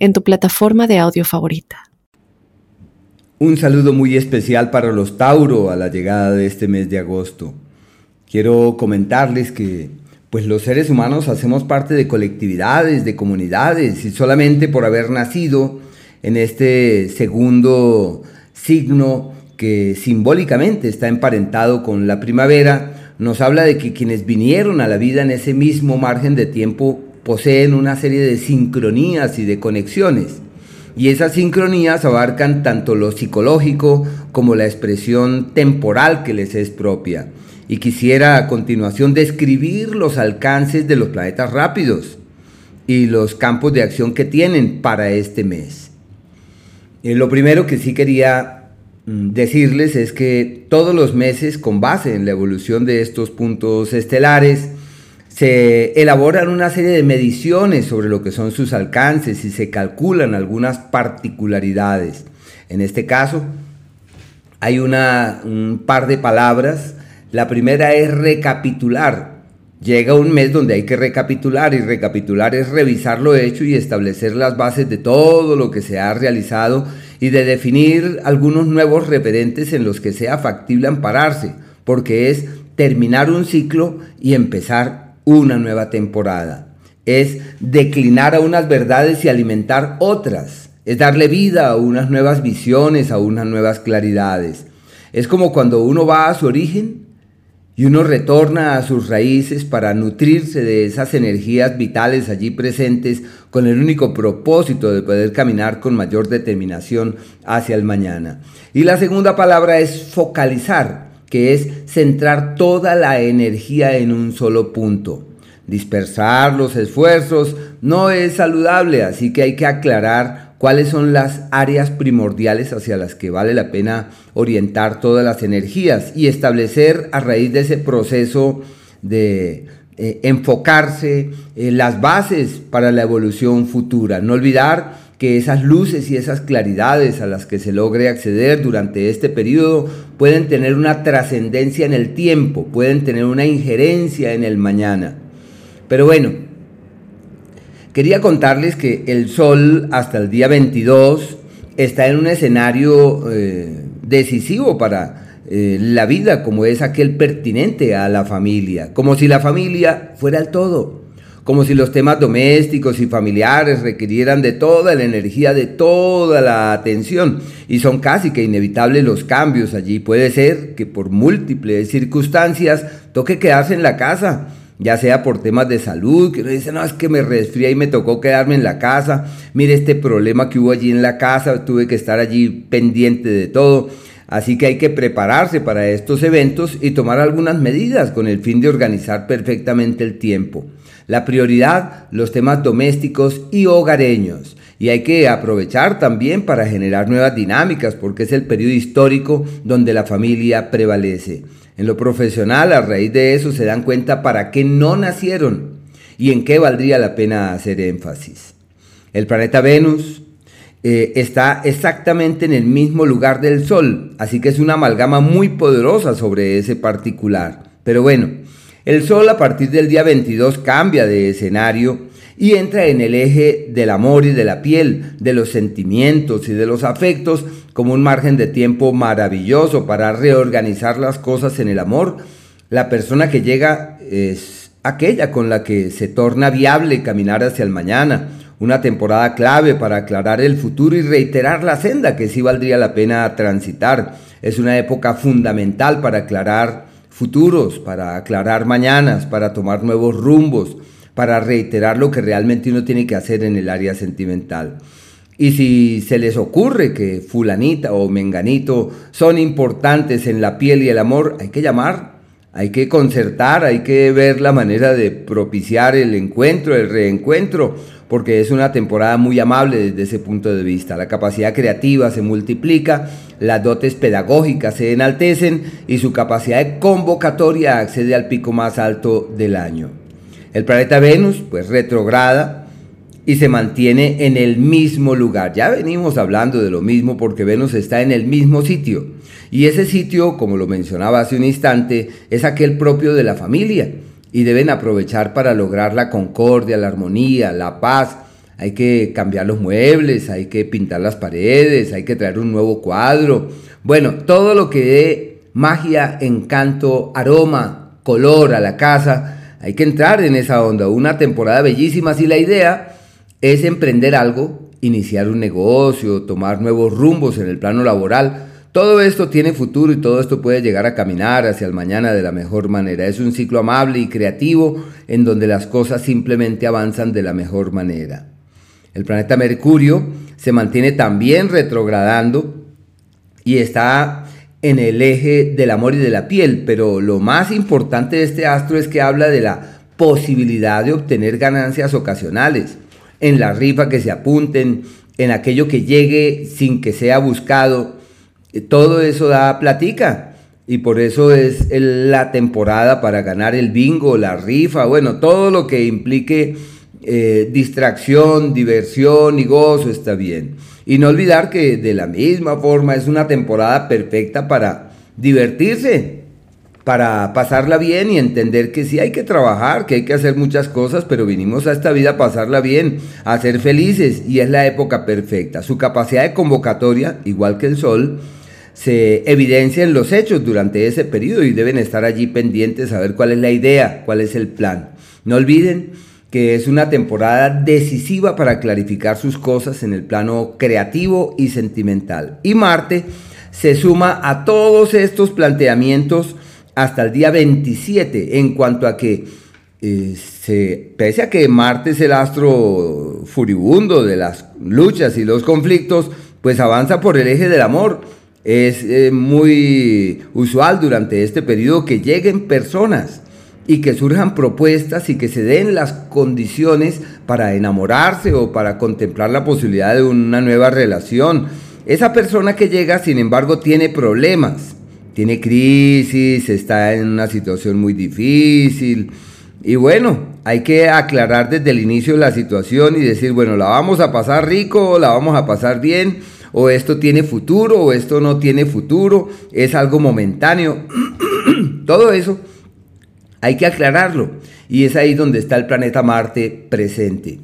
en tu plataforma de audio favorita. Un saludo muy especial para los Tauro a la llegada de este mes de agosto. Quiero comentarles que pues los seres humanos hacemos parte de colectividades, de comunidades y solamente por haber nacido en este segundo signo que simbólicamente está emparentado con la primavera, nos habla de que quienes vinieron a la vida en ese mismo margen de tiempo poseen una serie de sincronías y de conexiones. Y esas sincronías abarcan tanto lo psicológico como la expresión temporal que les es propia. Y quisiera a continuación describir los alcances de los planetas rápidos y los campos de acción que tienen para este mes. Eh, lo primero que sí quería mm, decirles es que todos los meses, con base en la evolución de estos puntos estelares, se elaboran una serie de mediciones sobre lo que son sus alcances y se calculan algunas particularidades. En este caso, hay una, un par de palabras. La primera es recapitular. Llega un mes donde hay que recapitular y recapitular es revisar lo hecho y establecer las bases de todo lo que se ha realizado y de definir algunos nuevos referentes en los que sea factible ampararse, porque es terminar un ciclo y empezar una nueva temporada. Es declinar a unas verdades y alimentar otras. Es darle vida a unas nuevas visiones, a unas nuevas claridades. Es como cuando uno va a su origen y uno retorna a sus raíces para nutrirse de esas energías vitales allí presentes con el único propósito de poder caminar con mayor determinación hacia el mañana. Y la segunda palabra es focalizar que es centrar toda la energía en un solo punto. Dispersar los esfuerzos no es saludable, así que hay que aclarar cuáles son las áreas primordiales hacia las que vale la pena orientar todas las energías y establecer a raíz de ese proceso de eh, enfocarse en las bases para la evolución futura. No olvidar que esas luces y esas claridades a las que se logre acceder durante este periodo pueden tener una trascendencia en el tiempo, pueden tener una injerencia en el mañana. Pero bueno, quería contarles que el Sol hasta el día 22 está en un escenario eh, decisivo para eh, la vida, como es aquel pertinente a la familia, como si la familia fuera el todo como si los temas domésticos y familiares requirieran de toda la energía, de toda la atención. Y son casi que inevitables los cambios allí. Puede ser que por múltiples circunstancias toque quedarse en la casa, ya sea por temas de salud, que uno dice, no, es que me resfría y me tocó quedarme en la casa. Mire este problema que hubo allí en la casa, tuve que estar allí pendiente de todo. Así que hay que prepararse para estos eventos y tomar algunas medidas con el fin de organizar perfectamente el tiempo. La prioridad, los temas domésticos y hogareños. Y hay que aprovechar también para generar nuevas dinámicas porque es el periodo histórico donde la familia prevalece. En lo profesional, a raíz de eso se dan cuenta para qué no nacieron y en qué valdría la pena hacer énfasis. El planeta Venus eh, está exactamente en el mismo lugar del Sol, así que es una amalgama muy poderosa sobre ese particular. Pero bueno, el Sol a partir del día 22 cambia de escenario y entra en el eje del amor y de la piel, de los sentimientos y de los afectos como un margen de tiempo maravilloso para reorganizar las cosas en el amor. La persona que llega es aquella con la que se torna viable caminar hacia el mañana, una temporada clave para aclarar el futuro y reiterar la senda que sí valdría la pena transitar. Es una época fundamental para aclarar futuros, para aclarar mañanas, para tomar nuevos rumbos, para reiterar lo que realmente uno tiene que hacer en el área sentimental. Y si se les ocurre que fulanita o menganito son importantes en la piel y el amor, hay que llamar Hay que concertar, hay que ver la manera de propiciar el encuentro, el reencuentro, porque es una temporada muy amable desde ese punto de vista. La capacidad creativa se multiplica, las dotes pedagógicas se enaltecen y su capacidad de convocatoria accede al pico más alto del año. El planeta Venus, pues retrograda y se mantiene en el mismo lugar. Ya venimos hablando de lo mismo porque Venus está en el mismo sitio. Y ese sitio, como lo mencionaba hace un instante, es aquel propio de la familia y deben aprovechar para lograr la concordia, la armonía, la paz. Hay que cambiar los muebles, hay que pintar las paredes, hay que traer un nuevo cuadro. Bueno, todo lo que dé magia, encanto, aroma, color a la casa, hay que entrar en esa onda. Una temporada bellísima si la idea es emprender algo, iniciar un negocio, tomar nuevos rumbos en el plano laboral todo esto tiene futuro y todo esto puede llegar a caminar hacia el mañana de la mejor manera. Es un ciclo amable y creativo en donde las cosas simplemente avanzan de la mejor manera. El planeta Mercurio se mantiene también retrogradando y está en el eje del amor y de la piel, pero lo más importante de este astro es que habla de la posibilidad de obtener ganancias ocasionales, en la rifa que se apunten, en aquello que llegue sin que sea buscado, todo eso da platica. Y por eso es la temporada para ganar el bingo, la rifa, bueno, todo lo que implique eh, distracción, diversión y gozo está bien. Y no olvidar que de la misma forma es una temporada perfecta para divertirse, para pasarla bien y entender que sí hay que trabajar, que hay que hacer muchas cosas, pero vinimos a esta vida a pasarla bien, a ser felices y es la época perfecta. Su capacidad de convocatoria, igual que el sol, se evidencian los hechos durante ese periodo y deben estar allí pendientes a ver cuál es la idea, cuál es el plan. No olviden que es una temporada decisiva para clarificar sus cosas en el plano creativo y sentimental. Y Marte se suma a todos estos planteamientos hasta el día 27 en cuanto a que eh, se, pese a que Marte es el astro furibundo de las luchas y los conflictos, pues avanza por el eje del amor es eh, muy usual durante este periodo que lleguen personas y que surjan propuestas y que se den las condiciones para enamorarse o para contemplar la posibilidad de una nueva relación. Esa persona que llega, sin embargo, tiene problemas, tiene crisis, está en una situación muy difícil. Y bueno, hay que aclarar desde el inicio la situación y decir, bueno, la vamos a pasar rico, la vamos a pasar bien o esto tiene futuro, o esto no tiene futuro, es algo momentáneo. Todo eso hay que aclararlo. Y es ahí donde está el planeta Marte presente.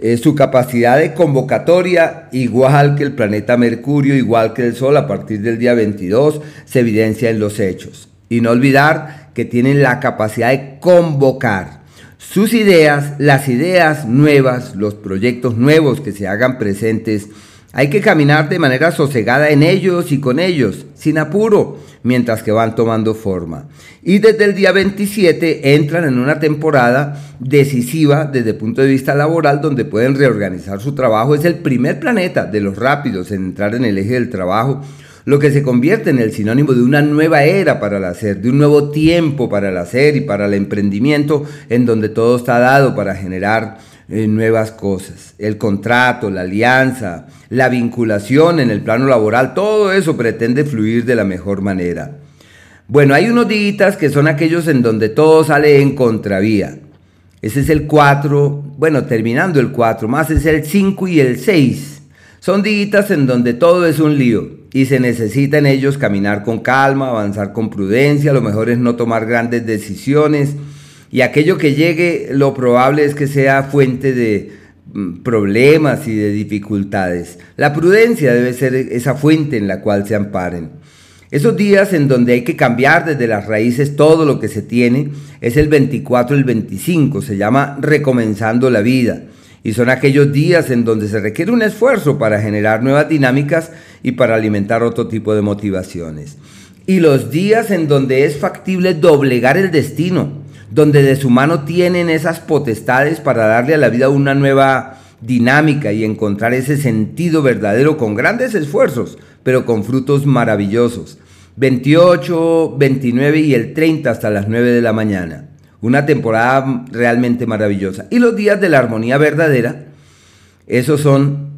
Eh, su capacidad de convocatoria, igual que el planeta Mercurio, igual que el Sol, a partir del día 22, se evidencia en los hechos. Y no olvidar que tienen la capacidad de convocar sus ideas, las ideas nuevas, los proyectos nuevos que se hagan presentes hay que caminar de manera sosegada en ellos y con ellos, sin apuro, mientras que van tomando forma. Y desde el día 27 entran en una temporada decisiva desde el punto de vista laboral donde pueden reorganizar su trabajo. Es el primer planeta de los rápidos en entrar en el eje del trabajo, lo que se convierte en el sinónimo de una nueva era para el hacer, de un nuevo tiempo para el hacer y para el emprendimiento, en donde todo está dado para generar eh, nuevas cosas. El contrato, la alianza, la vinculación en el plano laboral, todo eso pretende fluir de la mejor manera. Bueno, hay unos días que son aquellos en donde todo sale en contravía. Ese es el 4, bueno, terminando el 4, más es el 5 y el 6. Son días en donde todo es un lío y se necesita en ellos caminar con calma, avanzar con prudencia, lo mejor es no tomar grandes decisiones y aquello que llegue lo probable es que sea fuente de mm, problemas y de dificultades. La prudencia debe ser esa fuente en la cual se amparen. Esos días en donde hay que cambiar desde las raíces todo lo que se tiene es el 24 y el 25, se llama recomenzando la vida. Y son aquellos días en donde se requiere un esfuerzo para generar nuevas dinámicas y para alimentar otro tipo de motivaciones. Y los días en donde es factible doblegar el destino, donde de su mano tienen esas potestades para darle a la vida una nueva dinámica y encontrar ese sentido verdadero con grandes esfuerzos, pero con frutos maravillosos. 28, 29 y el 30 hasta las 9 de la mañana. Una temporada realmente maravillosa. Y los días de la armonía verdadera, esos son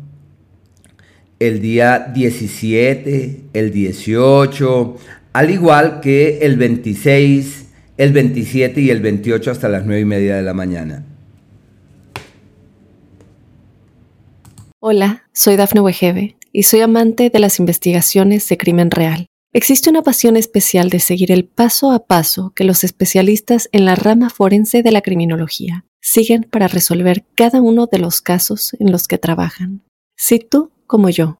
el día 17, el 18, al igual que el 26, el 27 y el 28 hasta las 9 y media de la mañana. Hola, soy Dafne Wegebe y soy amante de las investigaciones de crimen real. Existe una pasión especial de seguir el paso a paso que los especialistas en la rama forense de la criminología siguen para resolver cada uno de los casos en los que trabajan. Si tú, como yo,